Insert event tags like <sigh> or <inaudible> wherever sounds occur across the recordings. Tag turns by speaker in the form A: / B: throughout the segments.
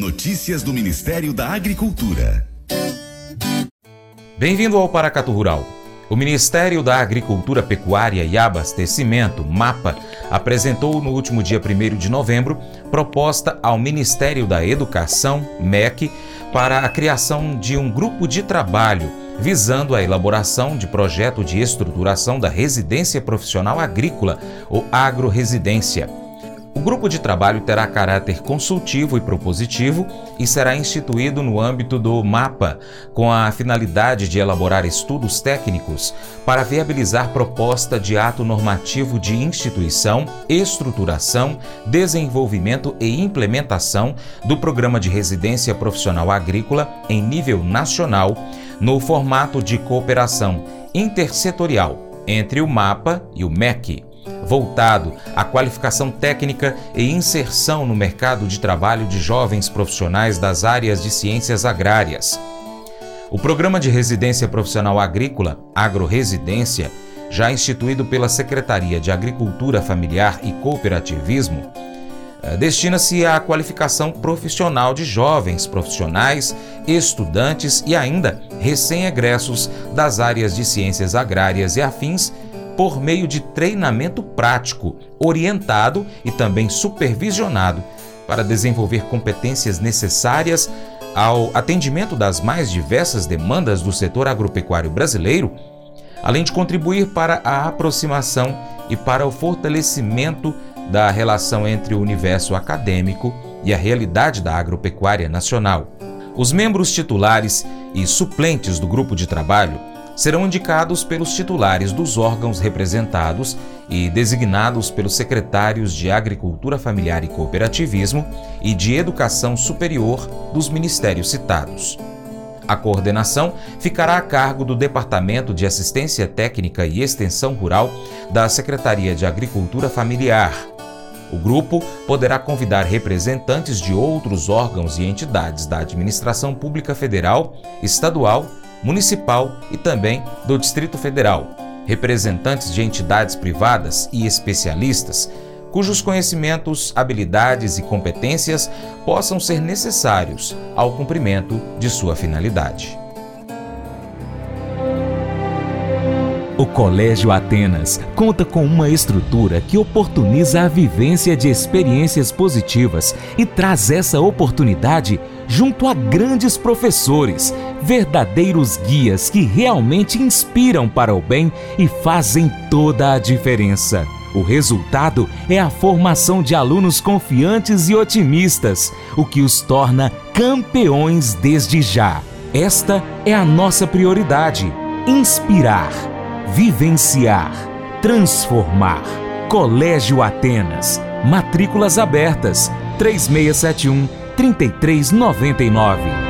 A: Notícias do Ministério da Agricultura.
B: Bem-vindo ao Paracatu Rural. O Ministério da Agricultura, Pecuária e Abastecimento, MAPA, apresentou no último dia 1 de novembro proposta ao Ministério da Educação, MEC, para a criação de um grupo de trabalho visando a elaboração de projeto de estruturação da residência profissional agrícola, ou agroresidência o grupo de trabalho terá caráter consultivo e propositivo e será instituído no âmbito do MAPA, com a finalidade de elaborar estudos técnicos para viabilizar proposta de ato normativo de instituição, estruturação, desenvolvimento e implementação do Programa de Residência Profissional Agrícola em nível nacional, no formato de cooperação intersetorial entre o MAPA e o MEC voltado à qualificação técnica e inserção no mercado de trabalho de jovens profissionais das áreas de ciências agrárias. O Programa de Residência Profissional Agrícola, Agroresidência, já instituído pela Secretaria de Agricultura Familiar e Cooperativismo, eh, destina-se à qualificação profissional de jovens profissionais, estudantes e ainda recém-egressos das áreas de ciências agrárias e afins por meio de treinamento prático, orientado e também supervisionado para desenvolver competências necessárias ao atendimento das mais diversas demandas do setor agropecuário brasileiro, além de contribuir para a aproximação e para o fortalecimento da relação entre o universo acadêmico e a realidade da agropecuária nacional. Os membros titulares e suplentes do grupo de trabalho serão indicados pelos titulares dos órgãos representados e designados pelos secretários de Agricultura Familiar e Cooperativismo e de Educação Superior dos ministérios citados. A coordenação ficará a cargo do Departamento de Assistência Técnica e Extensão Rural da Secretaria de Agricultura Familiar. O grupo poderá convidar representantes de outros órgãos e entidades da administração pública federal, estadual municipal e também do Distrito Federal, representantes de entidades privadas e especialistas cujos conhecimentos, habilidades e competências possam ser necessários ao cumprimento de sua finalidade.
C: O Colégio Atenas conta com uma estrutura que oportuniza a vivência de experiências positivas e traz essa oportunidade junto a grandes professores, verdadeiros guias que realmente inspiram para o bem e fazem toda a diferença. O resultado é a formação de alunos confiantes e otimistas, o que os torna campeões desde já. Esta é a nossa prioridade: inspirar vivenciar, transformar. Colégio Atenas. Matrículas abertas. 3671 3399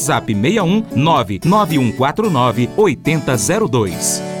C: WhatsApp 61 99149 8002.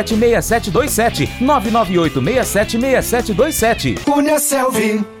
C: 998676727. 998676727.
D: Cunha Selvi.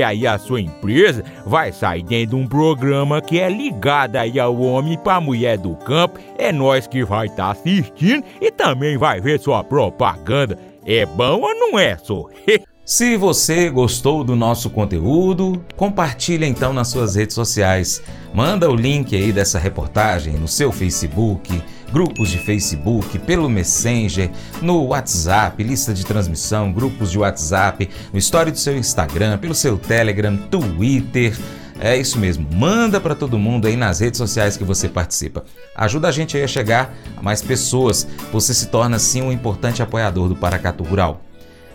D: aí a sua empresa vai sair dentro de um programa que é ligado aí ao homem para mulher do campo. É nós que vai estar tá assistindo e também vai ver sua propaganda. É bom ou não é, só? <laughs>
B: Se você gostou do nosso conteúdo, compartilhe então nas suas redes sociais. Manda o link aí dessa reportagem no seu Facebook, grupos de Facebook, pelo Messenger, no WhatsApp, lista de transmissão, grupos de WhatsApp, no story do seu Instagram, pelo seu Telegram, Twitter. É isso mesmo, manda para todo mundo aí nas redes sociais que você participa. Ajuda a gente aí a chegar a mais pessoas. Você se torna assim um importante apoiador do Paracatu Rural.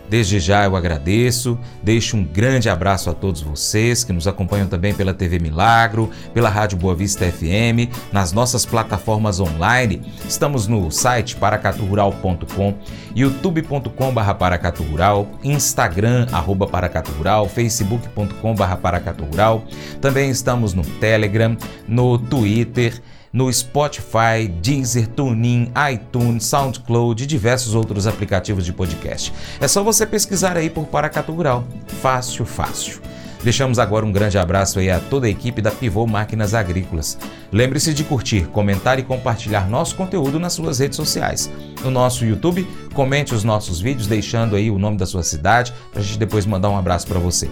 B: Desde já eu agradeço, deixo um grande abraço a todos vocês que nos acompanham também pela TV Milagro, pela Rádio Boa Vista FM, nas nossas plataformas online. Estamos no site paracaturural.com, youtube.com.br paracaturural, instagram arroba paracaturural, facebook.com.br paracaturural. Também estamos no Telegram, no Twitter no Spotify, Deezer, TuneIn, iTunes, SoundCloud e diversos outros aplicativos de podcast. É só você pesquisar aí por Paracatu Rural. Fácil, fácil. Deixamos agora um grande abraço aí a toda a equipe da Pivô Máquinas Agrícolas. Lembre-se de curtir, comentar e compartilhar nosso conteúdo nas suas redes sociais. No nosso YouTube, comente os nossos vídeos deixando aí o nome da sua cidade para a gente depois mandar um abraço para você.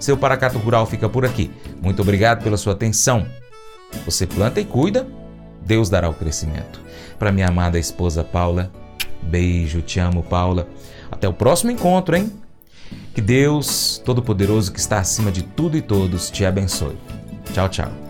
B: Seu Paracato Rural fica por aqui. Muito obrigado pela sua atenção. Você planta e cuida, Deus dará o crescimento. Para minha amada esposa Paula, beijo, te amo, Paula. Até o próximo encontro, hein? Que Deus Todo-Poderoso, que está acima de tudo e todos, te abençoe. Tchau, tchau.